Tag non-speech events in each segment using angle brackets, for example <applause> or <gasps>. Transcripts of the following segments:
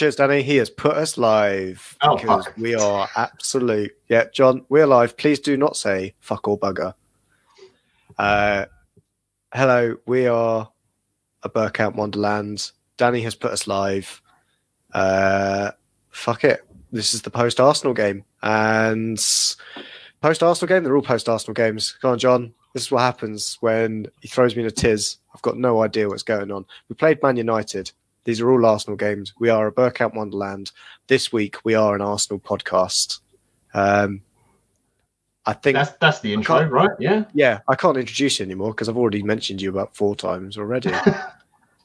cheers, Danny. He has put us live Oh, because fuck. we are absolute. Yeah, John, we're live. Please do not say fuck or bugger. Uh, hello, we are a Bergkamp Wonderland. Danny has put us live. Uh, fuck it. This is the post Arsenal game. And post Arsenal game, they're all post Arsenal games. Come on, John. This is what happens when he throws me in a tiz. I've got no idea what's going on. We played Man United. These are all Arsenal games. We are a Bergkamp Wonderland. This week we are an Arsenal podcast. Um, I think That's that's the intro, right? Yeah. yeah, I can't introduce you anymore because I've already mentioned you about four times already. <laughs>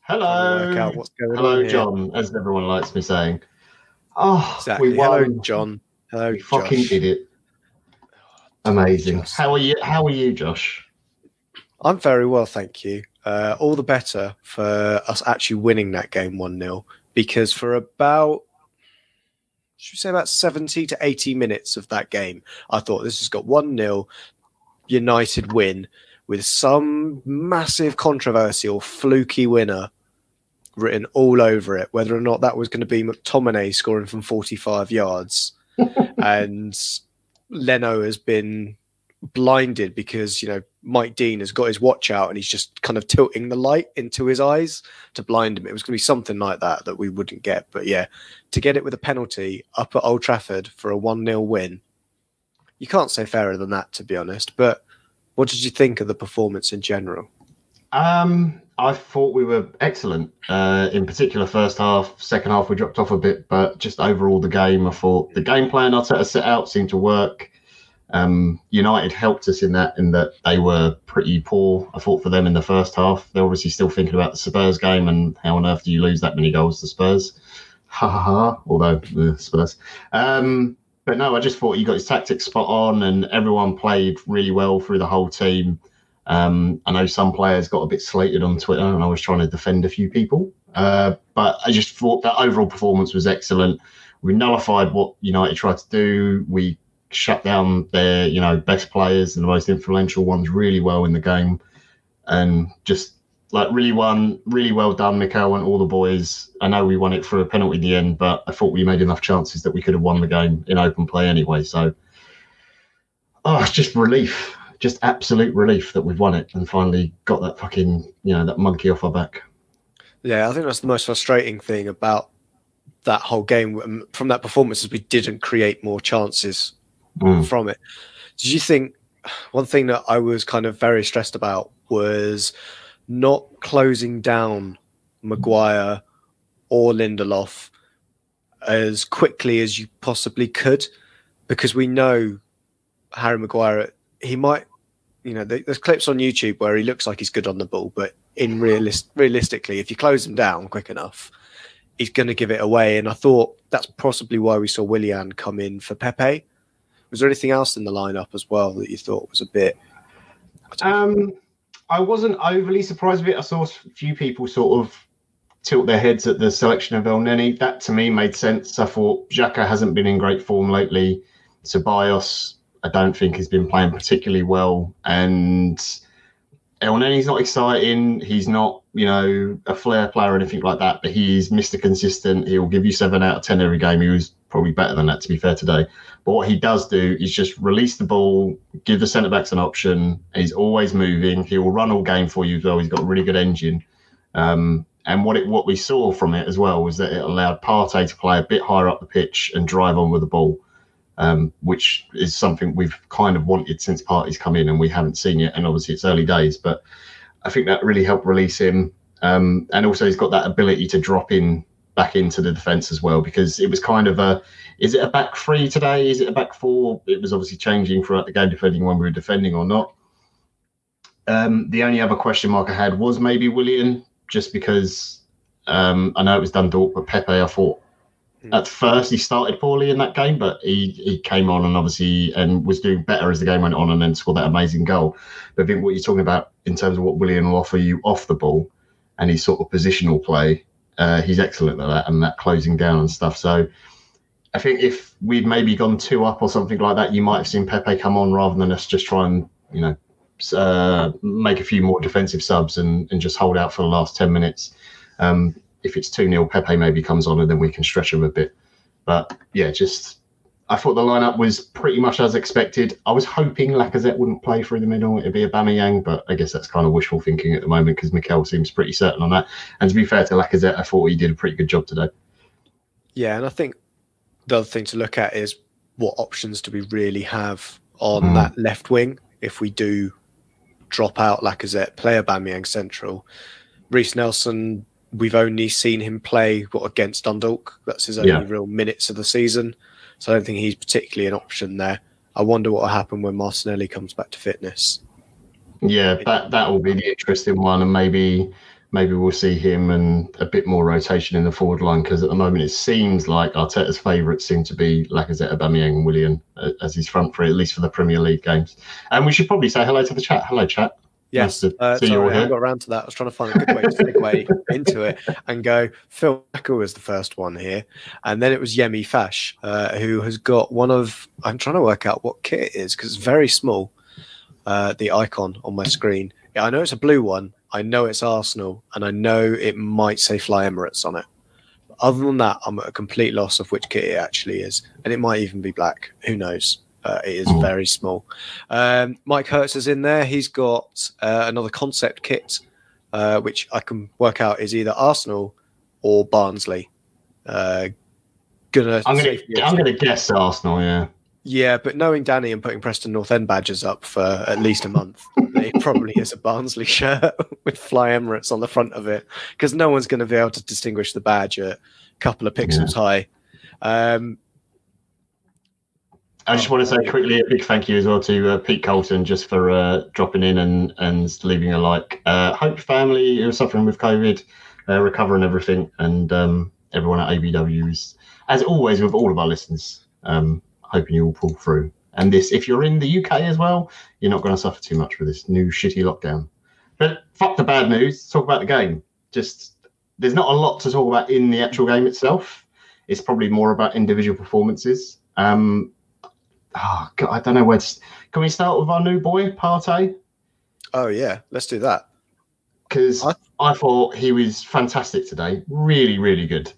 To work Hello. out what's going Hello, on here. John, as everyone likes me saying. Oh, Exactly. we Hello. John. Hello, You fucking Josh. idiot. Amazing. Just- How are you? How are you, Josh? I'm very well, thank you. Uh, all the better for us actually winning that game 1 0 because for about, should we say, about 70 to 80 minutes of that game, I thought this has got 1 0 United win with some massive controversy or fluky winner written all over it, whether or not that was going to be McTominay scoring from 45 yards. <laughs> and Leno has been blinded because you know Mike Dean has got his watch out and he's just kind of tilting the light into his eyes to blind him. It was going to be something like that that we wouldn't get, but yeah, to get it with a penalty up at Old Trafford for a one 0 win, you can't say fairer than that, to be honest. But what did you think of the performance in general? Um, I thought we were excellent. Uh, in particular, first half, second half, we dropped off a bit, but just overall, the game, I thought the game plan Arteta set out seemed to work. Um, United helped us in that, in that they were pretty poor. I thought for them in the first half, they're obviously still thinking about the Spurs game and how on earth do you lose that many goals to Spurs? Ha ha ha. Although uh, Spurs. Um, but no, I just thought he got his tactics spot on, and everyone played really well through the whole team. Um, I know some players got a bit slated on Twitter, and I was trying to defend a few people. Uh, but I just thought that overall performance was excellent. We nullified what United tried to do. We shut down their, you know, best players and the most influential ones really well in the game, and just like really won, really well done, Mikel and all the boys. I know we won it for a penalty in the end, but I thought we made enough chances that we could have won the game in open play anyway. So, oh, it's just relief just absolute relief that we've won it and finally got that fucking you know that monkey off our back. Yeah, I think that's the most frustrating thing about that whole game from that performance is we didn't create more chances Mm. from it. Did you think one thing that I was kind of very stressed about was not closing down Maguire or Lindelof as quickly as you possibly could? Because we know Harry Maguire, he might, you know, there's clips on YouTube where he looks like he's good on the ball, but in realist, realistically, if you close him down quick enough, he's going to give it away. And I thought that's possibly why we saw Willian come in for Pepe. Was there anything else in the lineup as well that you thought was a bit? I. Um, I wasn't overly surprised with it. I saw a few people sort of tilt their heads at the selection of Elneny. That to me made sense. I thought Xhaka hasn't been in great form lately. Ceballos, I don't think he's been playing particularly well, and Elneny's not exciting. He's not, you know, a flair player or anything like that. But he's Mr. Consistent. He'll give you seven out of ten every game. He was probably better than that, to be fair today. But what he does do is just release the ball, give the centre backs an option. He's always moving. He will run all game for you well. He's got a really good engine. Um, and what it what we saw from it as well was that it allowed Partey to play a bit higher up the pitch and drive on with the ball, um, which is something we've kind of wanted since Partey's come in and we haven't seen yet. And obviously it's early days, but I think that really helped release him. Um, and also he's got that ability to drop in back into the defence as well because it was kind of a is it a back three today? Is it a back four? It was obviously changing throughout the game depending on when we were defending or not. Um, the only other question mark I had was maybe Willian, just because um, I know it was Dundalk, but Pepe, I thought Hmm. at first he started poorly in that game, but he, he came on and obviously and was doing better as the game went on and then scored that amazing goal. But I think what you're talking about in terms of what Willian will offer you off the ball and his sort of positional play, uh, he's excellent at that and that closing down and stuff. So I think if we'd maybe gone two up or something like that, you might have seen Pepe come on rather than us just try and, you know, uh, make a few more defensive subs and, and just hold out for the last 10 minutes. Um, if it's 2 0, Pepe maybe comes on and then we can stretch him a bit. But yeah, just I thought the lineup was pretty much as expected. I was hoping Lacazette wouldn't play through the middle. It'd be a Aubameyang, but I guess that's kind of wishful thinking at the moment because Mikel seems pretty certain on that. And to be fair to Lacazette, I thought he did a pretty good job today. Yeah, and I think the other thing to look at is what options do we really have on mm. that left wing if we do drop out Lacazette, play Aubameyang central. Reiss Nelson, we've only seen him play what, against Dundalk. That's his only yeah. real minutes of the season. So I don't think he's particularly an option there. I wonder what will happen when Martinelli comes back to fitness. Yeah, that that will be the interesting one, and maybe maybe we'll see him and a bit more rotation in the forward line because at the moment it seems like Arteta's favourites seem to be Lacazette, Aubameyang, and Willian uh, as his front three, at least for the Premier League games. And we should probably say hello to the chat. Hello, chat. Yes, nice uh, sorry, I got around to that. I was trying to find a good way to segue <laughs> into it and go. Phil Becker was the first one here, and then it was Yemi Fash, uh, who has got one of. I'm trying to work out what kit it is because it's very small. Uh, the icon on my screen. Yeah, I know it's a blue one. I know it's Arsenal, and I know it might say Fly Emirates on it. But other than that, I'm at a complete loss of which kit it actually is, and it might even be black. Who knows? Uh, it is very small. Um, Mike Hertz is in there. He's got uh, another concept kit, uh, which I can work out is either Arsenal or Barnsley. Uh, gonna I'm gonna I'm gonna guess Arsenal. Yeah. Yeah, but knowing Danny and putting Preston North End badges up for at least a month, <laughs> it probably is a Barnsley shirt <laughs> with Fly Emirates on the front of it because no one's going to be able to distinguish the badge at a couple of pixels yeah. high. Um, I just want to say quickly a big thank you as well to uh, Pete Colton just for uh, dropping in and, and leaving a like. Uh, hope family who are suffering with COVID, uh, recovering everything, and um, everyone at ABW is, as always, with all of our listeners, um, hoping you all pull through. And this, if you're in the UK as well, you're not going to suffer too much with this new shitty lockdown. But fuck the bad news. Talk about the game. Just there's not a lot to talk about in the actual game itself. It's probably more about individual performances. Um, oh, God, I don't know where to. Can we start with our new boy, Partey? Oh, yeah, let's do that. Because I, I thought he was fantastic today. Really, really good.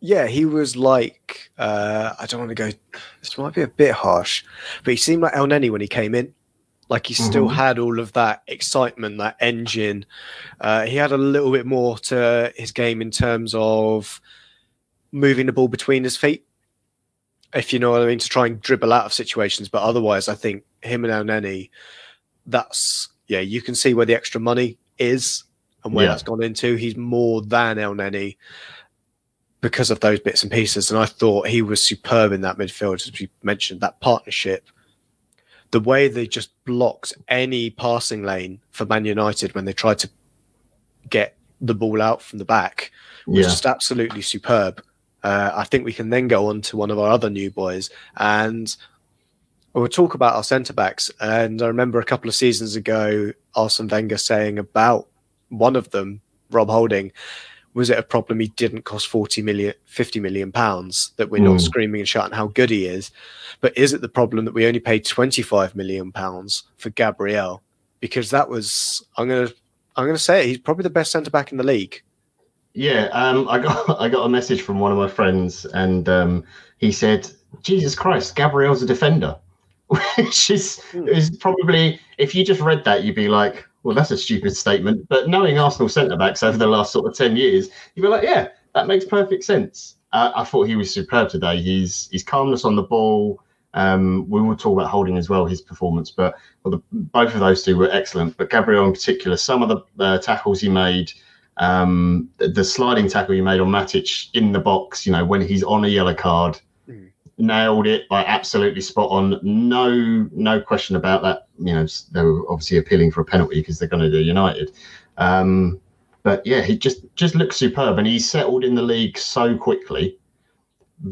Yeah, he was like, uh, I don't want to go, this might be a bit harsh, but he seemed like Elneny when he came in. Like he still mm-hmm. had all of that excitement, that engine. Uh, he had a little bit more to his game in terms of moving the ball between his feet if you know what I mean, to try and dribble out of situations. But otherwise, I think him and Elneny, that's yeah, you can see where the extra money is and where yeah. that's gone into. He's more than Elneny because of those bits and pieces. And I thought he was superb in that midfield, as we mentioned, that partnership. The way they just blocked any passing lane for Man United when they tried to get the ball out from the back was yeah. just absolutely superb. Uh, I think we can then go on to one of our other new boys and we'll talk about our centre backs. And I remember a couple of seasons ago, Arsene Wenger saying about one of them, Rob Holding, was it a problem he didn't cost 40 million, 50 million pounds that we're mm. not screaming and shouting how good he is? But is it the problem that we only paid 25 million pounds for Gabriel? Because that was, I'm going to, I'm going to say it, he's probably the best centre back in the league. Yeah, um, I got <laughs> I got a message from one of my friends, and um, he said, "Jesus Christ, Gabriel's a defender," <laughs> which is mm. is probably if you just read that, you'd be like, "Well, that's a stupid statement." But knowing Arsenal centre backs over the last sort of ten years, you'd be like, "Yeah, that makes perfect sense." Uh, I thought he was superb today. He's his calmness on the ball. Um, we will talk about holding as well his performance, but well, the, both of those two were excellent. But Gabriel in particular, some of the uh, tackles he made um, the, sliding tackle you made on Matic in the box, you know, when he's on a yellow card, mm. nailed it like absolutely spot on. No, no question about that. You know, they were obviously appealing for a penalty because they're going to do United. Um, but yeah, he just just looks superb, and he's settled in the league so quickly.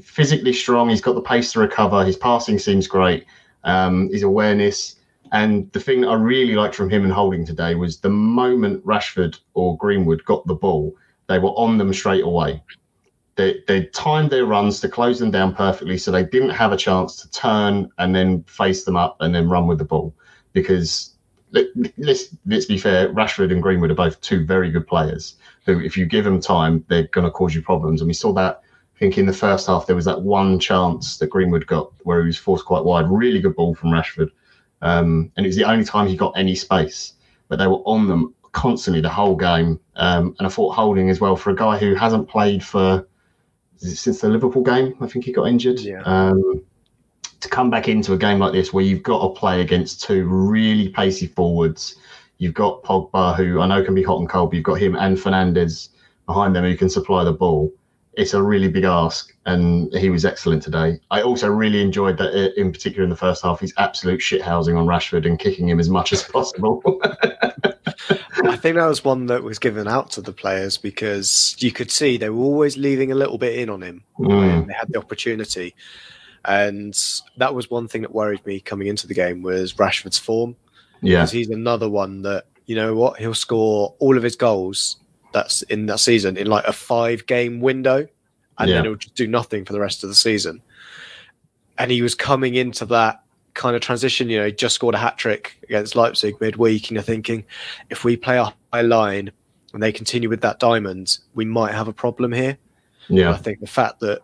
Physically strong, he's got the pace to recover. His passing seems great. Um, his awareness and the thing that I really liked from him and Holding today was the moment Rashford or Greenwood got the ball, they were on them straight away. They, they timed their runs to close them down perfectly so they didn't have a chance to turn and then face them up and then run with the ball because let, let's let's be fair. Rashford and Greenwood are both two very good players who, if you give them time, they're going to cause you problems. And we saw that. I think in the first half there was that one chance that Greenwood got where he was forced quite wide. Really good ball from Rashford, um, and it was the only time he got any space. But they were on them constantly the whole game. Um, and I thought Holding as well for a guy who hasn't played for since the Liverpool game. I think he got injured. Yeah. Um, to come back into a game like this where you've got to play against two really pacey forwards. You've got Pogba, who I know can be hot and cold, but you've got him and Fernandes behind them who can supply the ball. It's a really big ask, and he was excellent today. I also really enjoyed that, uh, in particular in the first half, his absolute shithousing on Rashford and kicking him as much as possible. <laughs> I think that was one that was given out to the players because you could see they were always leaving a little bit in on him when Mm. they had the opportunity. And that was one thing that worried me coming into the game was Rashford's form. yeah, Because he's another one that, you know what, he'll score all of his goals that's in that season in like a five game window and Yeah. then he'll just do nothing for the rest of the season. And he was coming into that kind of transition, you know, he just scored a hat trick against Leipzig midweek, and you're thinking, if we play a high line and they continue with that diamond, we might have a problem here. Yeah. I think the fact that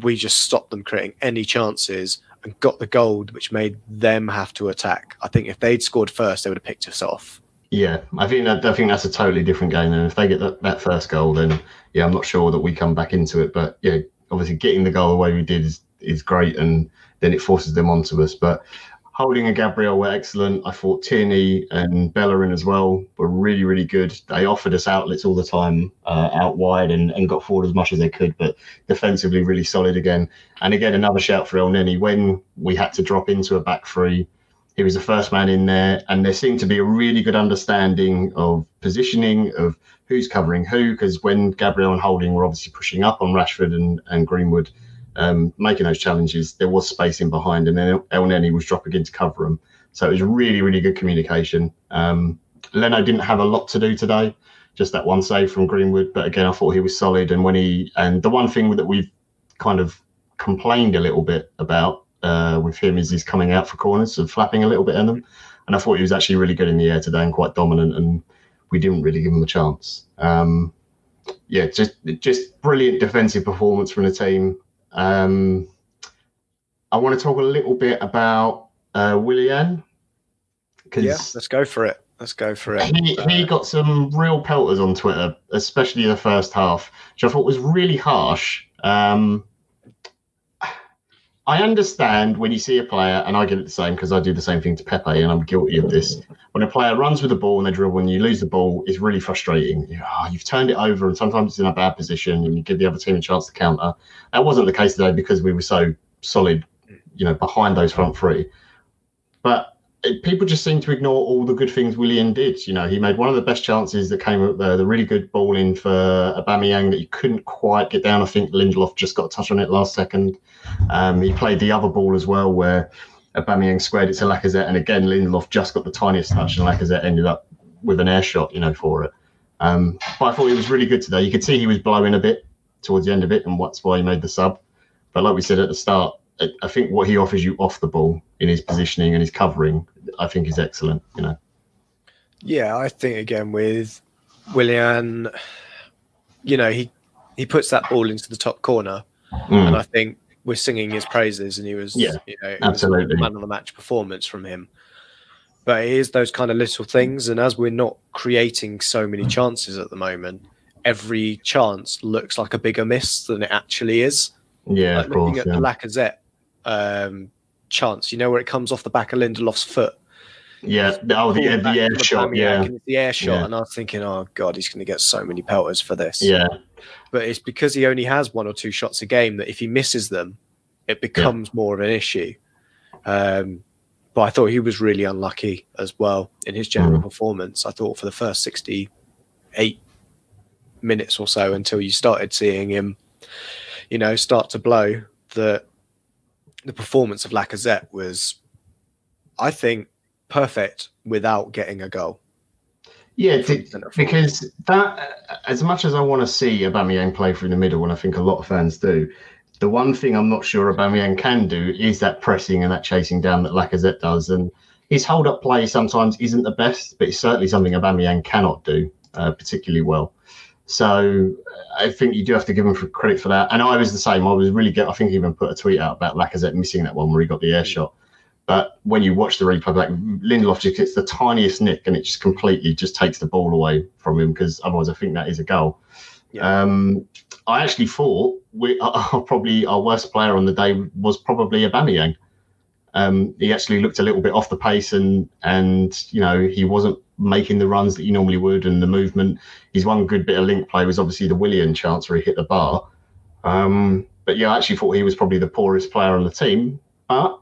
we just stopped them creating any chances and got the goal, which made them have to attack. I think if they'd scored first, they would have picked us off. Yeah. I think that I think that's a totally different game. And if they get that, that first goal, then yeah, I'm not sure that we come back into it. But yeah, obviously getting the goal the way we did is, is great, and then it forces them onto us. But Holding and Gabriel were excellent. I thought Tierney and Bellerin as well were really, really good. They offered us outlets all the time uh, out wide and, and got forward as much as they could, but defensively really solid again. And again, another shout for Elneny. When we had to drop into a back three, he was the first man in there, and there seemed to be a really good understanding of positioning, of who's covering who, because when Gabriel and Holding were obviously pushing up on Rashford and, and Greenwood, um, making those challenges, there was space in behind, and then Elneny was dropping in to cover him. So it was really, really good communication. Um, Leno didn't have a lot to do today, just that one save from Greenwood. But again, I thought he was solid. And when he and the one thing that we've kind of complained a little bit about uh, with him is he's coming out for corners and flapping a little bit in them. And I thought he was actually really good in the air today and quite dominant. And we didn't really give him a chance. Um, yeah, just just brilliant defensive performance from the team. Um, I want to talk a little bit about uh, Willian Yeah, let's go for it. Let's go for it. he, he Uh, got some real pelters on Twitter, especially the first half, which I thought was really harsh. Um, I understand when you see a player, and I get it the same because I do the same thing to Pepe, and I'm guilty of this. When a player runs with the ball and they dribble and you lose the ball, it's really frustrating. You oh, you've turned it over, and sometimes it's in a bad position, and you give the other team a chance to counter. That wasn't the case today because we were so solid, you know, behind those front three. But it, people just seem to ignore all the good things Willian did. You know, he made one of the best chances that came up there, the really good ball in for Aubameyang that he couldn't quite get down. I think Lindelof just got a touch on it last second. Um, he played the other ball as well where Aubameyang squared it to Lacazette, and again Lindelof just got the tiniest touch, and Lacazette ended up with an air shot, you know, for it. Um, but I thought he was really good today. You could see he was blowing a bit towards the end of it, and that's why he made the sub. But like we said at the start, I think what he offers you off the ball in his positioning and his covering, I think is excellent. You know, Yeah, I think again with Willian, you know, he he puts that ball into the top corner, Mm, and I think we're singing his praises, and he was, Yeah, you know, absolutely. man of the match performance from him. But it is those kind of little things, and as we're not creating so many chances at the moment, every chance looks like a bigger miss than it actually is. yeah, like of course. looking at Yeah. the Lacazette um, chance, you know, where it comes off the back of Lindelof's foot. yeah. Oh, the, the air shot. Yeah, the air shot, Yeah. and I was thinking, oh god, he's going to get so many pelters for this. yeah, But it's because he only has one or two shots a game that if he misses them, it becomes more of an issue. Um, but I thought he was really unlucky as well in his general Mm. performance. I thought for the first sixty-eight minutes or so until you started seeing him, you know, start to blow that the performance of Lacazette was, I think, perfect without getting a goal. yeah. to- because that, as much as I want to see Aubameyang play through the middle, and I think a lot of fans do, the one thing I'm not sure Aubameyang can do is that pressing and that chasing down that Lacazette does. And his hold up play sometimes isn't the best, but it's certainly something Aubameyang cannot do uh, particularly well. So I think you do have to give him credit for that. And I was the same. I was really good. I think he even put a tweet out about Lacazette missing that one where he got the air shot. But when you watch the replay back, Lindelof just gets the tiniest nick and it just completely just takes the ball away from him because otherwise I think that is a goal. Yeah. Um, I actually thought we <laughs> uh, probably our worst player on the day was probably Aubameyang. Um, he actually looked a little bit off the pace and and you know he wasn't making the runs that he normally would and the movement. His one good bit of link play was obviously the Willian chance where he hit the bar. Um, but yeah, I actually thought he was probably the poorest player on the team. But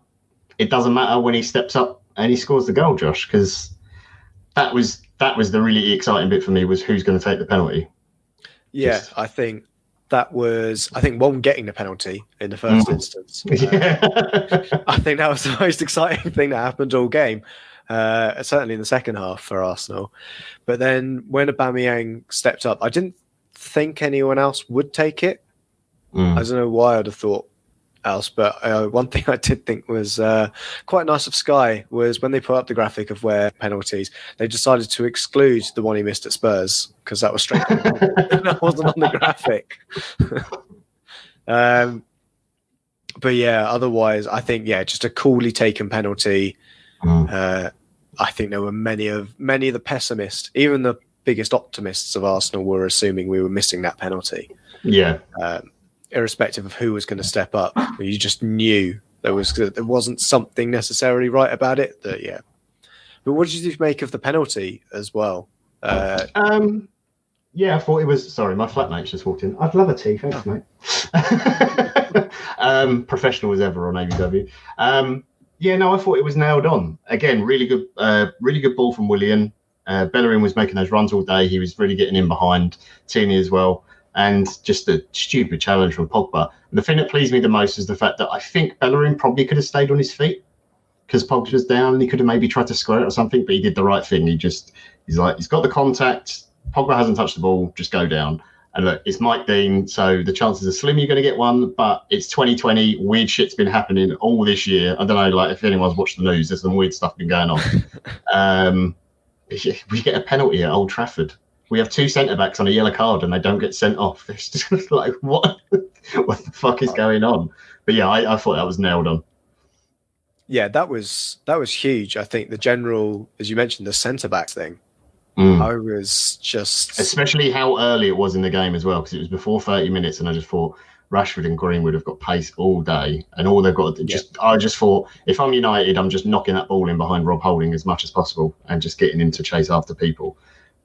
it doesn't matter when he steps up and he scores the goal, Josh, because that was that was the really exciting bit for me was who's going to take the penalty. Yeah, Just, I think that was I think one getting the penalty in the first mm. instance. <laughs> Uh, I think that was the most exciting <laughs> thing that happened all game. Uh, certainly in the second half for Arsenal. But then when Aubameyang stepped up, I didn't think anyone else would take it. Mm. I don't know why I'd have thought else, but uh, one <laughs> thing I did think was uh, quite nice of Sky was when they put up the graphic of where penalties, they decided to exclude the one he missed at Spurs because that was straight. <laughs> <laughs> that wasn't on the graphic. um, but yeah, otherwise, I think yeah, just a coolly taken penalty. Mm. Uh, I think there were many of many of the pessimists, even the biggest optimists of Arsenal, were assuming we were missing that penalty. Yeah. Um, irrespective of who was going to step up, <gasps> you just knew there was there wasn't something necessarily right about it. That yeah. But what did you make of the penalty as well? Uh, um, yeah, I thought it was. Sorry, my flatmate's just walked in. I'd love a tea, thanks, mate. <laughs> um, professional as ever on ABW. Um, yeah, no, I thought it was nailed on. Again, really good, uh, really good ball from Willian. Uh, Bellerin was making those runs all day. He was really getting in behind Tierney as well. And just a stupid challenge from Pogba. And the thing that pleased me the most is the fact that I think Bellerin probably could have stayed on his feet because Pogba was down and he could have maybe tried to square it or something, but he did the right thing. He just, he's like, he's got the contact. Pogba hasn't touched the ball, just go down. And look, it's Mike Dean, so the chances are slim you're going to get one, but it's 2020. Weird shit's been happening all this year. I don't know, like if anyone's watched the news, there's some weird stuff been going on. <laughs> um, <laughs> we get a penalty at Old Trafford. We have two centre backs on a yellow card, and they don't get sent off. <laughs> It's just like what? <laughs> what the fuck is going on? But yeah, I, I thought that was nailed on. Yeah, that was that was huge. I think the general, as you mentioned, the centre back thing Mm. I was just especially how early it was in the game as well because it was before 30 minutes and I just thought Rashford and Greenwood have got pace all day and all they've got to just yeah. I just thought if I'm United I'm just knocking that ball in behind Rob Holding as much as possible and just getting him to chase after people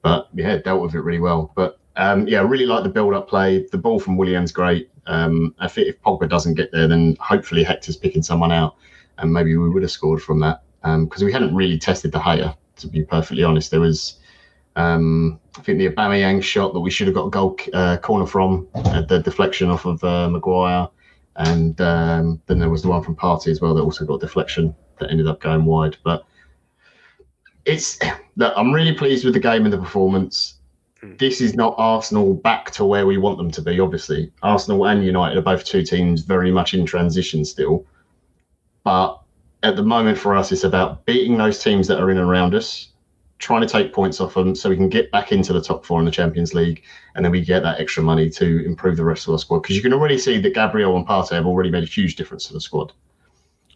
but yeah dealt with it really well. But um, yeah really like the build up play. The ball from Williams, great. Um, I think if Pogba doesn't get there then hopefully Hector's picking someone out and maybe we would have scored from that. Because um, we hadn't really tested De Gea to be perfectly honest. There was um, I think the Aubameyang shot that we should have got a goal uh, corner from, uh, the deflection off of uh, Maguire, and um, then there was the one from Partey as well that also got deflection that ended up going wide. But it's look, I'm really pleased with the game and the performance. Hmm. This is not Arsenal back to where we want them to be. Obviously, Arsenal and United are both two teams very much in transition still, but at the moment for us, it's about beating those teams that are in and around us trying to take points off them so we can get back into the top four in the Champions League, and then we get that extra money to improve the rest of our squad. Because you can already see that Gabriel and Partey have already made a huge difference to the squad.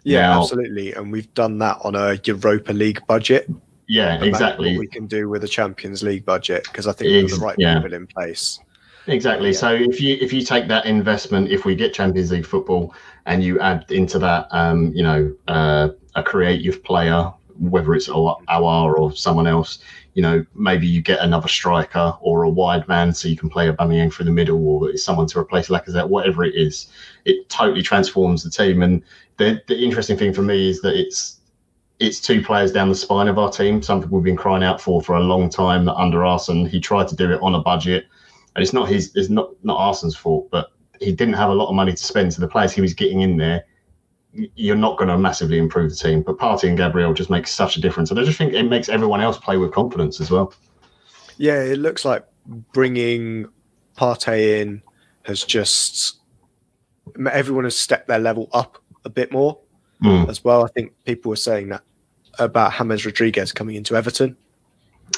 Yeah, now, absolutely, and we've done that on a Europa League budget. Yeah, exactly. we can do with a Champions League budget because I think we've got the right yeah. people in place. Exactly. Yeah. So if you if you take that investment, if we get Champions League football, and you add into that, um, you know, uh, a creative player whether it's Aouar or someone else, you know, maybe you get another striker or a wide man so you can play Aubameyang through the middle or it's someone to replace Lacazette, whatever it is. It totally transforms the team. And the, the interesting thing for me is that it's it's two players down the spine of our team. Something we've been crying out for for a long time. Under Arsene, he tried to do it on a budget, and it's not his, it's not not Arsene's fault, but he didn't have a lot of money to spend. So the players he was getting in there, you're not going to massively improve the team. But Partey and Gabriel just make such a difference, and I just think it makes everyone else play with confidence as well. Yeah, it looks like bringing Partey in has just everyone has stepped their level up a bit more mm. as well. I think people were saying that about James Rodriguez coming into Everton.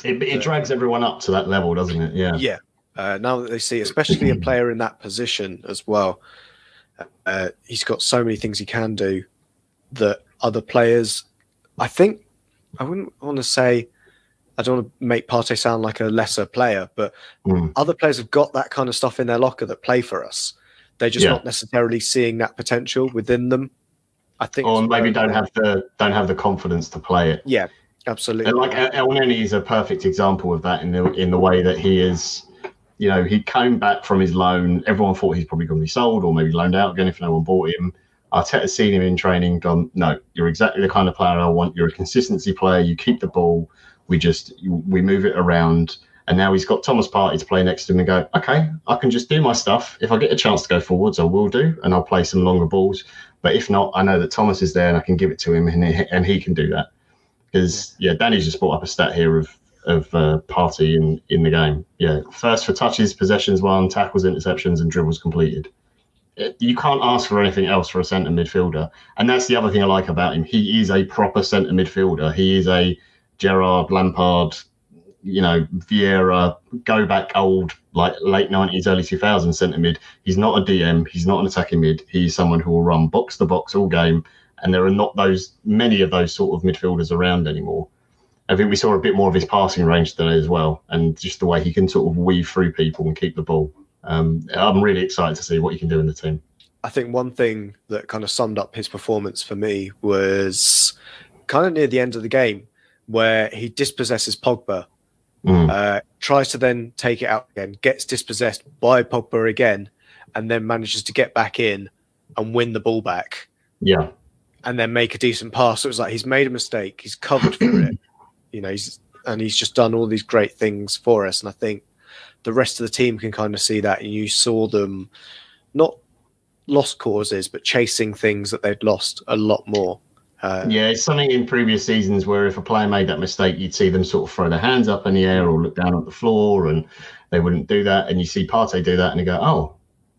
It, it drags everyone up to that level, doesn't it? Yeah. Yeah. Uh, now that they see, especially a player in that position as well, uh, he's got so many things he can do that other players, I think, I wouldn't want to say, I don't want to make Partey sound like a lesser player, but Mm. other players have got that kind of stuff in their locker that play for us. They're just Yeah. not necessarily seeing that potential within them. I think, Or maybe don't have the don't have the confidence to play it. Yeah, absolutely. And like Elneny is a perfect example of that in the in the way that he is. You know, he came back from his loan. Everyone thought he's probably going to be sold or maybe loaned out again if no one bought him. Arteta's seen him in training, gone, no, you're exactly the kind of player I want. You're a consistency player. You keep the ball. We just we move it around. And now he's got Thomas Partey to play next to him and go, okay, I can just do my stuff. If I get a chance to go forwards, I will do, and I'll play some longer balls. But if not, I know that Thomas is there and I can give it to him, and he, and he can do that because yeah, Danny's just brought up a stat here of of uh, Partey in in the game. Yeah, first for touches, possessions won, tackles, interceptions, and dribbles completed. You can't ask for anything else for a centre midfielder, and that's the other thing I like about him. He is a proper centre midfielder. He is a Gerrard Lampard, you know, Vieira, go back old like late nineties, early two thousands centre mid. He's not a DM. He's not an attacking mid. He's someone who will run box to box all game and there are not those many of those sort of midfielders around anymore. I think we saw a bit more of his passing range today as well, and just the way he can sort of weave through people and keep the ball. Um, I'm really excited to see what he can do in the team. I think one thing that kind of summed up his performance for me was kind of near the end of the game where he dispossesses Pogba, Mm. uh, tries to then take it out again, gets dispossessed by Pogba again, and then manages to get back in and win the ball back Yeah, and then make a decent pass. So it was like he's made a mistake, he's covered for it, <coughs> you know, he's, and he's just done all these great things for us. And I think the rest of the team can kind of see that. And you saw them not lost causes, but chasing things that they'd lost a lot more. Uh, yeah, it's something in previous seasons where if a player made that mistake, you'd see them sort of throw their hands up in the air or look down at the floor, and they wouldn't do that. And you see Partey do that, and you go, "Oh,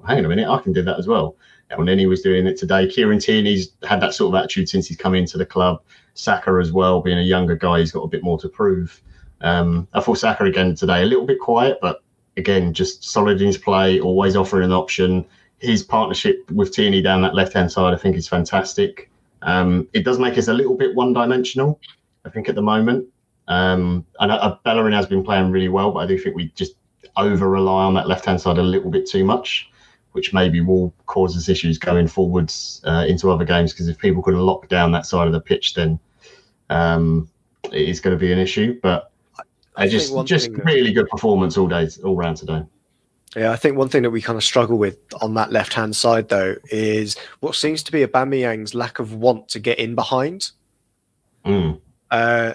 hang on a minute, I can do that as well." And then he was doing it today. Kieran Tierney's had that sort of attitude since he's come into the club. Saka as well, being a younger guy, he's got a bit more to prove. Um, I thought Saka again today a little bit quiet, but again just solid in his play, always offering an option. His partnership with Tierney down that left hand side, I think, is fantastic. Um, it does make us a little bit one dimensional, I think, at the moment. Um, and uh, Bellerin has been playing really well, but I do think we just over rely on that left hand side a little bit too much, which maybe will cause us issues going forwards uh, into other games. Because if people can lock down that side of the pitch, then um, it is going to be an issue. But I I just just really good performance all day, all round today. Yeah, I think one thing that we kind of struggle with on that left hand side though is what seems to be a Aubameyang's lack of want to get in behind. Mm. Uh,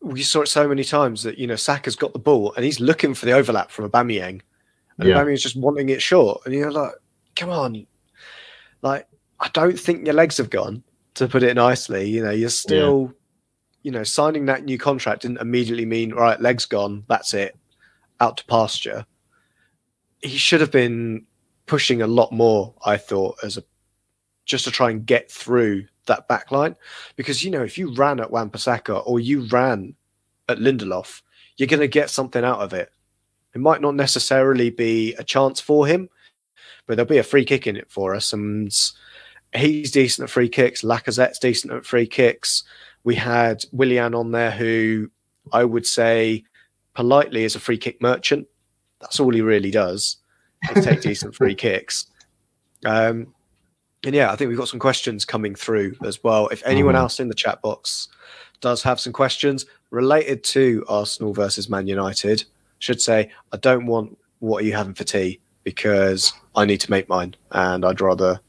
we saw it so many times that you know Saka's got the ball and he's looking for the overlap from a Aubameyang, and Yeah. Aubameyang's just wanting it short, and you're like, come on, like I don't think your legs have gone. To put it nicely, you know, you're still, you know, signing that new contract didn't immediately mean right, legs gone, that's it, out to pasture. He should have been pushing a lot more, I thought, as a just to try and get through that back line. Because, you know, if you ran at Wan-Bissaka or you ran at Lindelof, you're going to get something out of it. It might not necessarily be a chance for him, but there'll be a free kick in it for us. And he's decent at free kicks. Lacazette's decent at free kicks. We had Willian on there, who I would say politely is a free kick merchant. That's all he really does. Is take <laughs> decent free kicks. Um, and yeah, I think we've got some questions coming through as well. If anyone Mhm. else in the chat box does have some questions related to Arsenal versus Man United, should say, I don't want what are you having for tea because I need to make mine and I'd rather,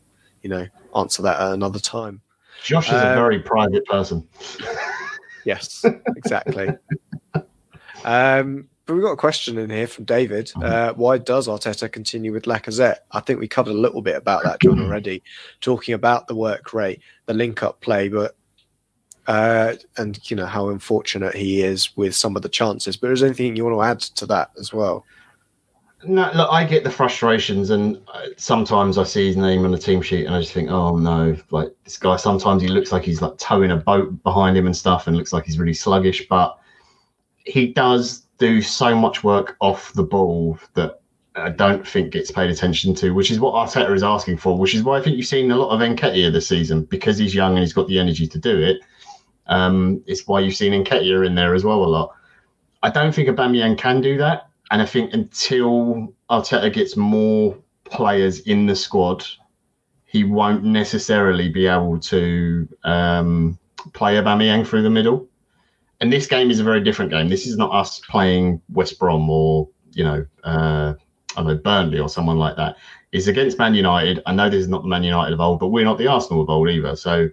you know, answer that at another time. Josh is a Um, very private person. <laughs> Yes, exactly. um, but we've got a question in here from David. Uh, why does Arteta continue with Lacazette? I think we covered a little bit about that, John, already, talking about the work rate, the link up play, but uh, and you know how unfortunate he is with some of the chances. But is there anything you want to add to that as well? No, look, I get the frustrations, and uh, sometimes I see his name on the team sheet, and I just think, oh no, like this guy. Sometimes he looks like he's like towing a boat behind him and stuff, and looks like he's really sluggish. But he does do so much work off the ball that I don't think gets paid attention to, which is what Arteta is asking for. Which is why I think you've seen a lot of Nketiah this season because he's young and he's got the energy to do it. Um, it's why you've seen Nketiah in there as well a lot. I don't think Aubameyang can do that, and I think until Arteta gets more players in the squad, he won't necessarily be able to um, play Aubameyang through the middle. And this game is a very different game. This is not us playing West Brom or you know uh, I know Burnley or someone like that. It's against Man United. I know this is not the Man United of old, but we're not the Arsenal of old either. So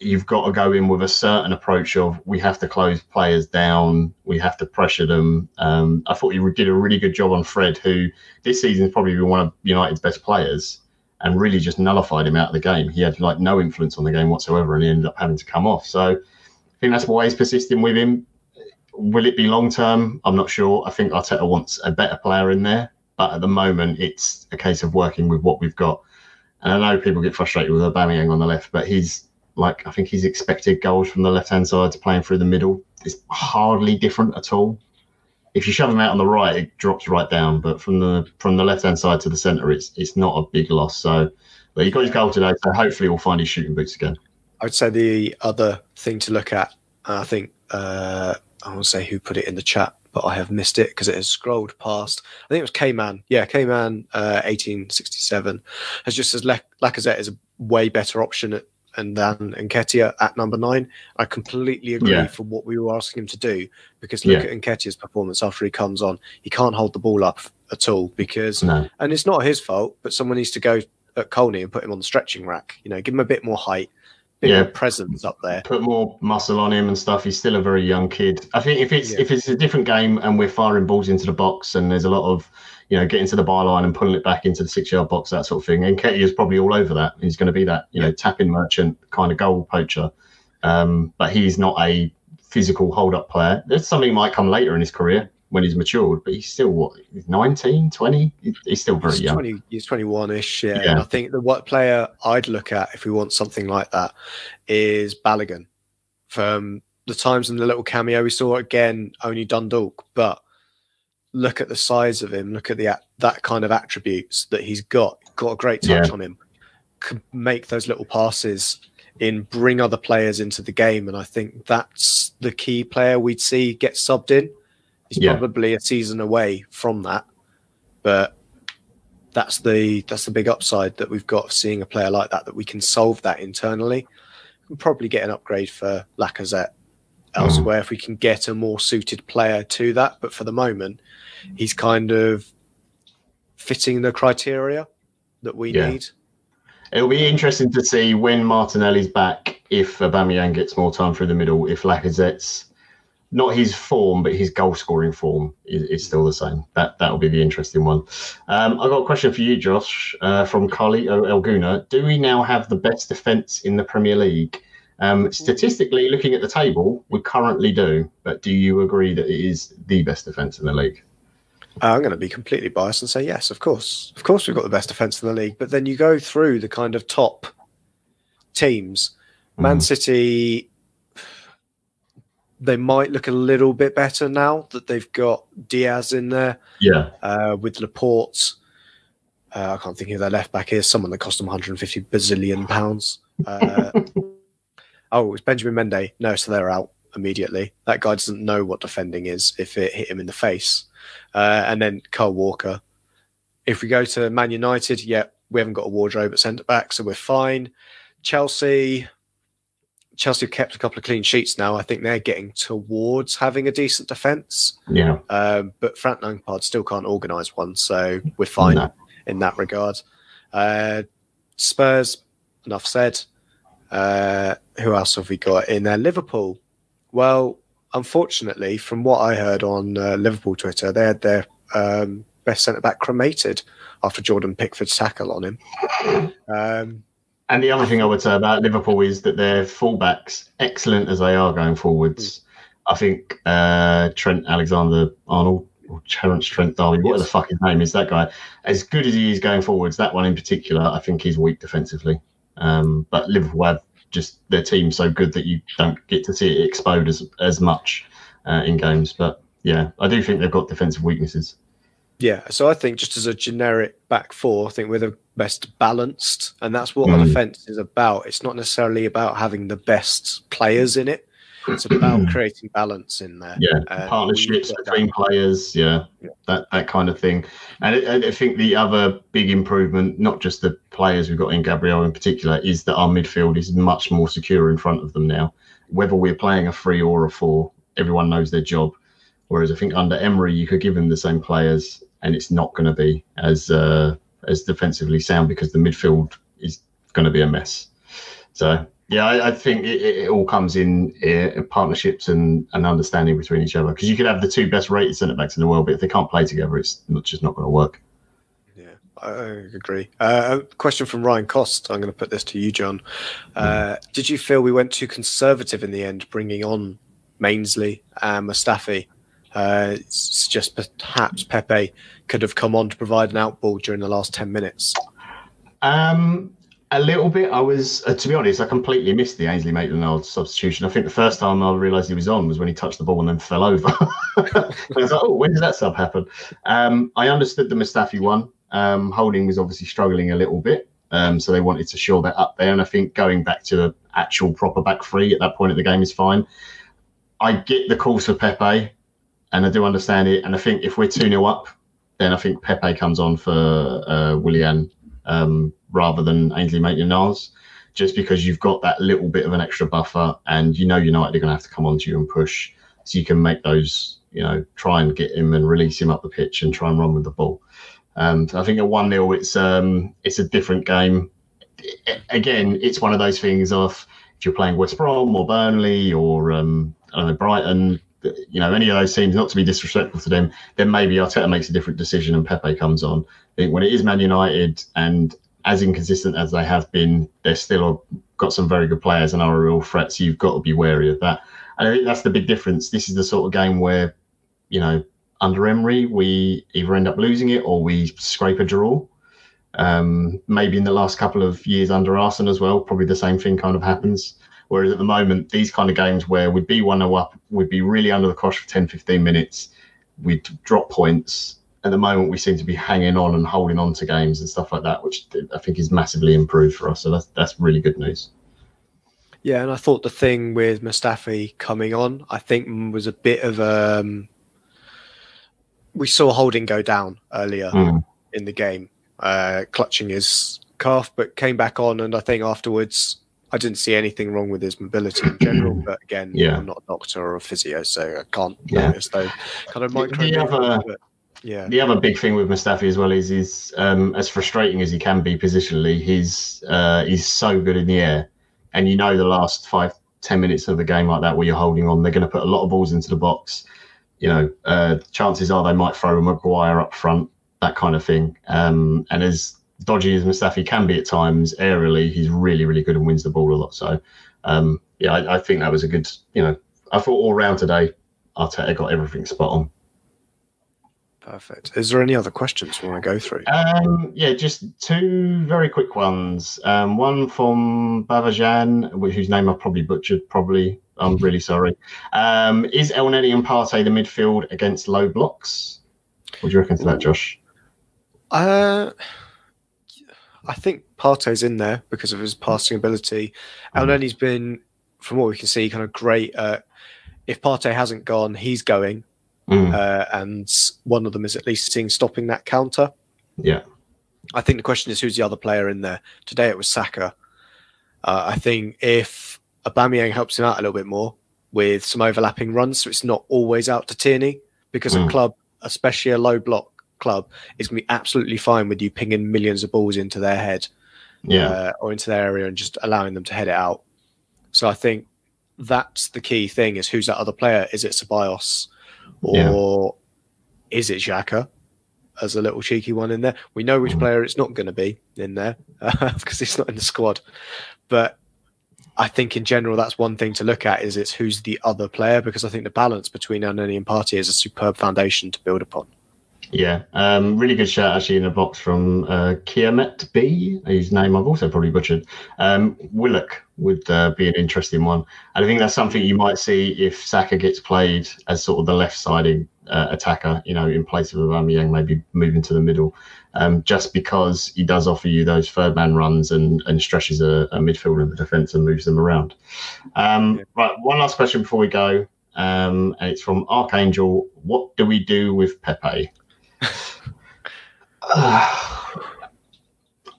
you've got to go in with a certain approach of we have to close players down, we have to pressure them. Um, I thought you did a really good job on Fred, who this season has probably been one of United's best players, and really just nullified him out of the game. He had like no influence on the game whatsoever, and he ended up having to come off. So think that's why he's persisting with him. Will it be long term? I'm not sure. I think Arteta wants a better player in there, but at the moment, it's a case of working with what we've got. And I know people get frustrated with Aubameyang on the left, but he's like I think he's expected goals from the left hand side to playing through the middle is hardly different at all. If you shove him out on the right, it drops right down. But from the from the left hand side to the centre, it's it's not a big loss. So, but he got his goal today, so hopefully we'll find his shooting boots again. I would say the other thing to look at, I think uh, I won't say who put it in the chat, but I have missed it because it has scrolled past. I think it was K Man. Yeah, K Man, uh, 1867, has just says Le- Lacazette is a way better option at and then Nketiah at number nine. I completely agree yeah. for what we were asking him to do because look yeah. at Nketiah's performance after he comes on. He can't hold the ball up at all because, no. and it's not his fault, but someone needs to go at Colney and put him on the stretching rack. You know, give him a bit more height, bit yeah. presence up there. Put more muscle on him and stuff. He's still a very young kid. I think if it's yeah. if it's a different game and we're firing balls into the box and there's a lot of you know, getting to the byline and pulling it back into the six yard box, that sort of thing. Nketiah is probably all over that. He's going to be that, you know, tapping merchant kind of goal poacher. Um, but he's not a physical hold up player. There's something might come later in his career when he's matured, but he's still what, 19, 20? He's still very he's young. 20, he's 21 ish. Yeah. yeah. And I think the what player I'd look at if we want something like that is Balogun from the times in the little cameo we saw again, only Dundalk, but look at the size of him, look at the that kind of attributes that he's got. Got a great touch yeah. on him. Could make those little passes in, bring other players into the game, and I think that's the key player we'd see get subbed in. He's yeah. probably a season away from that, but that's the that's the big upside that we've got seeing a player like that that we can solve that internally. We probably get an upgrade for Lacazette elsewhere mm. if we can get a more suited player to that. But for the moment, he's kind of fitting the criteria that we yeah. need. It'll be interesting to see when Martinelli's back if Aubameyang gets more time through the middle. If Lacazette's not his form, but his goal scoring form is, is, still the same. That that'll be the interesting one. Um, I've got a question for you, Josh, uh, from Carly Elguna. Do we now have the best defence in the Premier League? Um, statistically, looking at the table, we currently do. But do you agree that it is the best defence in the league? Uh, I'm going to be completely biased and say yes, of course. Of course, we've got the best defence in the league. But then you go through the kind of top teams. Man mm. City, they might look a little bit better now that they've got Dias in there. Yeah. Uh, with Laporte. Uh, I can't think who their left back is. Someone that cost them 150 bazillion pounds. Uh, <laughs> oh, it's Benjamin Mendy. No, so they're out immediately. That guy doesn't know what defending is if it hit him in the face. Uh, and then Carl Walker. If we go to Man United, yeah, we haven't got a wardrobe at centre back, so we're fine. Chelsea, Chelsea have kept a couple of clean sheets now. I think they're getting towards having a decent defence. Yeah. Um, but Frank Lampard still can't organise one, so we're fine no. in that regard. Uh, Spurs, enough said. Uh, who else have we got in there? Liverpool. Well, unfortunately, from what I heard on uh, Liverpool Twitter, they had their um, best centre back cremated after Jordan Pickford's tackle on him. Um, and the other thing I would say about Liverpool is that their fullbacks, excellent as they are going forwards, I think uh, Trent Alexander Arnold or Terence Trent D'Arby, what the fuck his name is, that guy. As good as he is going forwards, that one in particular, I think he's weak defensively. Um, but Liverpool have just their team so good that you don't get to see it explode as as much uh, in games. But yeah, I do think they've got defensive weaknesses. Yeah, so I think just as a generic back four, I think we're the best balanced, and that's what mm. defense is about. It's not necessarily about having the best players in it. It's about creating balance in there. Yeah, uh, partnerships between players. Yeah, yeah, that that kind of thing. And I, I think the other big improvement, not just the players we've got in Gabriel in particular, is that our midfield is much more secure in front of them now. Whether we're playing a three or a four, everyone knows their job. Whereas I think under Emery, you could give them the same players, and it's not going to be as uh, as defensively sound because the midfield is going to be a mess. So yeah, I, I think it, it, all comes in, in partnerships and, and understanding between each other. Because you could have the two best rated centre backs in the world, but if they can't play together, it's not, just not going to work. Yeah, I agree. Uh, a question from Ryan Cost. I'm going to put this to you, John. Uh, mm. Did you feel we went too conservative in the end, bringing on Mainsley and Mustafi? Uh, it's just perhaps Pepe could have come on to provide an outball during the last 10 minutes. Um, a little bit. I was, uh, to be honest, I completely missed the Ainsley Maitland-Niles substitution. I think the first time I realised he was on was when he touched the ball and then fell over. <laughs> I was like, oh, when did that sub happen? Um, I understood the Mustafi one. Um, Holding was obviously struggling a little bit. Um, so they wanted to shore that up there. And I think going back to the actual proper back three at that point of the game is fine. I get the calls for Pepe and I do understand it. And I think if we're 2 0 up, then I think Pepe comes on for uh, Willian. Um, rather than Ainsley Maitland-Niles, just because you've got that little bit of an extra buffer, and you know United are going to have to come onto you and push, so you can make those, you know, try and get him and release him up the pitch and try and run with the ball. And I think at one 0 it's um, it's a different game. Again, it's one of those things of if you're playing West Brom or Burnley or um, I don't know Brighton, you know, any of those teams, not to be disrespectful to them, then maybe Arteta makes a different decision and Pepe comes on. I think when it is Man United and as inconsistent as they have been, they're still got some very good players and are a real threat. So you've got to be wary of that. And I think that's the big difference. This is the sort of game where, you know, under Emery, we either end up losing it or we scrape a draw. Um, maybe in the last couple of years under Arsene as well, probably the same thing kind of happens. Whereas at the moment, these kind of games where we'd be 1 0 up, we'd be really under the cosh for 10, 15 minutes, we'd drop points, at the moment we seem to be hanging on and holding on to games and stuff like that, which I think is massively improved for us. So that's that's really good news. Yeah, and I thought the thing with Mustafi coming on, I think was a bit of a. Um, we saw Holding go down earlier mm. in the game, uh, clutching his calf, but came back on, and I think afterwards I didn't see anything wrong with his mobility in general. <clears throat> But again, yeah. I'm not a doctor or a physio, so I can't yeah. notice those kind of micro. Yeah. The other big thing with Mustafi as well is he's um, as frustrating as he can be positionally. He's uh, he's so good in the air, and you know the last five ten minutes of the game like that where you're holding on, they're going to put a lot of balls into the box. You know, uh, chances are they might throw a Maguire up front, that kind of thing. Um, and as dodgy as Mustafi can be at times, aerially he's really really good and wins the ball a lot. So um, yeah, I, I think that was a good. You know, I thought all round today, Arteta got everything spot on. Perfect. Is there any other questions we want to go through? Um, yeah, just two very quick ones. Um, one from Bavajan, whose name I probably butchered. Probably, I'm really <laughs> sorry. Um, is Elneny and Partey the midfield against low blocks? What do you reckon to that, Josh? Uh, I think Partey's in there because of his passing ability. Mm. Elneny's been, from what we can see, kind of great. Uh, if Partey hasn't gone, he's going Mm. Uh, and one of them is at least seeing stopping that counter. Yeah. I think the question is who's the other player in there? Today it was Saka. Uh, I think if Aubameyang helps him out a little bit more with some overlapping runs, so it's not always out to Tierney, because mm. a club, especially a low block club, is going to be absolutely fine with you pinging millions of balls into their head, yeah, uh, or into their area and just allowing them to head it out. So I think that's the key thing: is who's that other player? Is it Ceballos? or yeah. is it Xhaka as a little cheeky one in there? We know which mm. player it's not going to be in there <laughs> because it's not in the squad. But I think in general that's one thing to look at is it's who's the other player because I think the balance between Elneny and Partey is a superb foundation to build upon. Yeah, um, really good shout actually in a box from uh, Kiamet B, His name I've also probably butchered. Um, Willock would uh, be an interesting one. And I think that's something you might see if Saka gets played as sort of the left sided uh, attacker, you know, in place of Aubameyang, maybe moving to the middle, um, just because he does offer you those third man runs and, and stretches a, a midfielder in the defence and moves them around. Um, yeah. Right, one last question before we go. Um, and it's from Archangel. What do we do with Pepe? <sighs>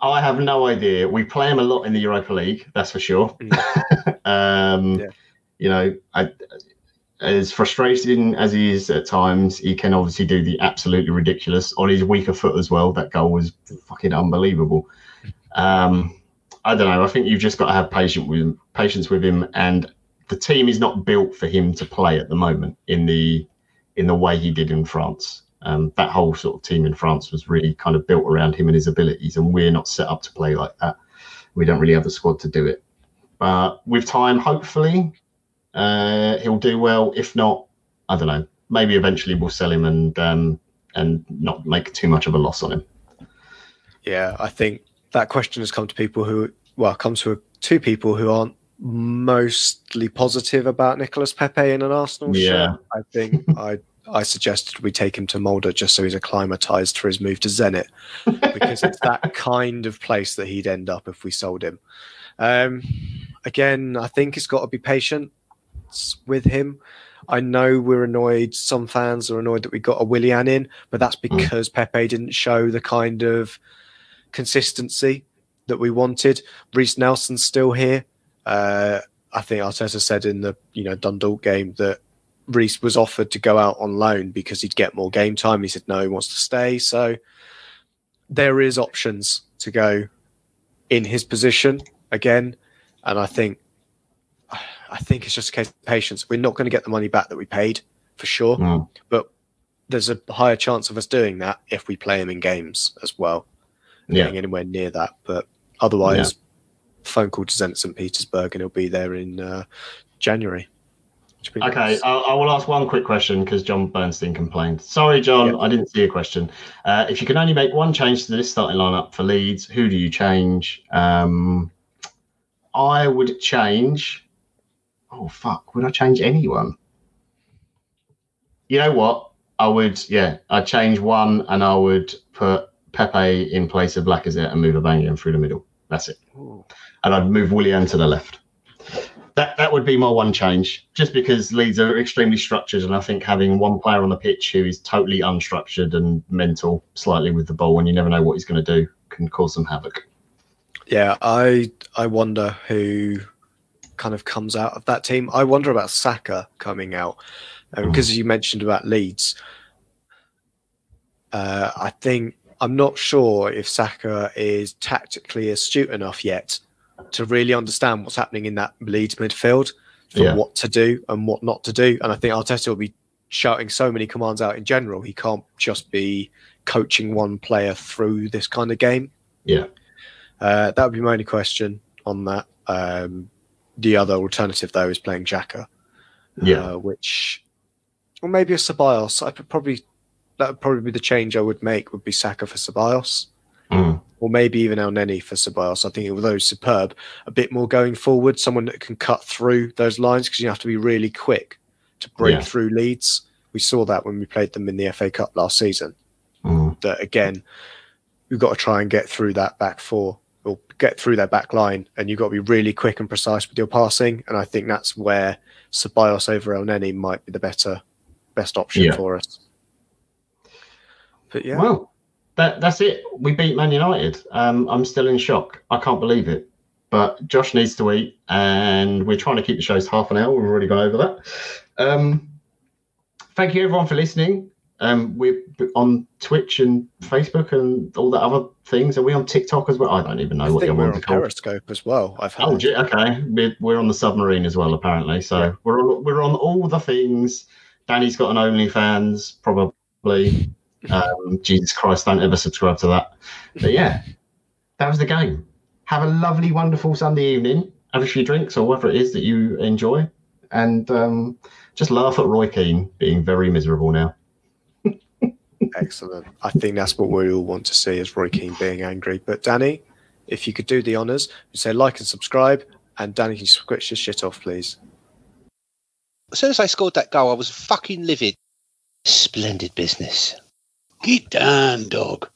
I have no idea. We play him a lot in the Europa League, that's for sure. Mm. <laughs> um, yeah. You know, I, as frustrating as he is at times, he can obviously do the absolutely ridiculous on his weaker foot as well. That goal was fucking unbelievable. Um, I don't know. I think you've just got to have patience with him, patience with him, and the team is not built for him to play at the moment in the in the way he did in France. Um, that whole sort of team in France was really kind of built around him and his abilities, and we're not set up to play like that. We don't really have the squad to do it. But with time, hopefully, uh, he'll do well. If not, I don't know. Maybe eventually we'll sell him and um, and not make too much of a loss on him. Yeah, I think that question has come to people who, well, comes to two people who aren't mostly positive about Nicolas Pepe in an Arsenal yeah. shirt. I think I <laughs> I suggested we take him to Molde just so he's acclimatized for his move to Zenit because it's that <laughs> kind of place that he'd end up if we sold him. Um, again, I think it's got to be patient with him. I know we're annoyed. Some fans are annoyed that we got a Willian in, but that's hmm. because mm. Pepe didn't show the kind of consistency that we wanted. Reiss Nelson's still here. Uh, I think Arteta said in the you know Dundalk game that Reiss was offered to go out on loan because he'd get more game time. He said no, he wants to stay. So there is options to go in his position again, and I think I think it's just a case of patience. We're not going to get the money back that we paid for sure, mm. but there's a higher chance of us doing that if we play him in games as well. Yeah. Getting anywhere near that, but otherwise, yeah. phone call to Zenit St Petersburg and he'll be there in uh, January. Okay. I, I, will ask one quick question because John Bernstein complained. Sorry, John, yep. I didn't see a question. Uh, if you can only make one change to this starting lineup for Leeds, who do you change? Um, I would change. Oh fuck! Would I change anyone? You know what? I would. Yeah, I'd change one, and I would put Pepe in place of Lacazette and move Aubameyang through the middle. That's it. Ooh. And I'd move Willian to the left that that would be my one change, just because Leeds are extremely structured, and I think having one player on the pitch who is totally unstructured and mental, slightly with the ball, and you never know what he's going to do, can cause some havoc. Yeah, I I wonder who kind of comes out of that team. I wonder about Saka coming out because um, mm. you mentioned about Leeds. Uh, I think I'm not sure if Saka is tactically astute enough yet to really understand what's happening in that Leeds midfield for yeah. what to do and what not to do. And I think Arteta will be shouting so many commands out in general. He can't just be coaching one player through this kind of game. Yeah. Uh, that would be my only question on that. Um, the other alternative, though, is playing Xhaka. Yeah. Uh, which, or maybe a Ceballos. I could probably, that would probably be the change I would make, would be Saka for Ceballos. Mm or maybe even Elneny for Ceballos. I think although superb, a bit more going forward, someone that can cut through those lines because you have to be really quick to break yeah. through Leeds. We saw that when we played them in the FA Cup last season. Mm. That again, we've got to try and get through that back four or get through their back line, and you've got to be really quick and precise with your passing. And I think that's where Ceballos over Elneny might be the better, best option yeah. for us. But yeah. Well, that that's it. We beat Man United. Um, I'm still in shock. I can't believe it. But Josh needs to eat, and we're trying to keep the shows half an hour. We've already gone over that. Um, thank you everyone for listening. Um, we're on Twitch and Facebook and all the other things. Are we on TikTok as well? I don't even know I what you're on Periscope as well. I've heard. oh, okay. We're, we're on the submarine as well, apparently. So yeah. we're on, we're on all the things. Danny's got an OnlyFans, probably. Um, Jesus Christ, don't ever subscribe to that. But yeah, that was the game. Have a lovely, wonderful Sunday evening, have a few drinks or whatever it is that you enjoy, and um, just laugh at Roy Keane being very miserable now. Excellent. I think that's what we all want to see is Roy Keane being angry. But Danny, if you could do the honours, you say like and subscribe, and Danny, can you switch your shit off, please? As soon as I scored that goal, I was fucking livid. Splendid business. Get down, dog.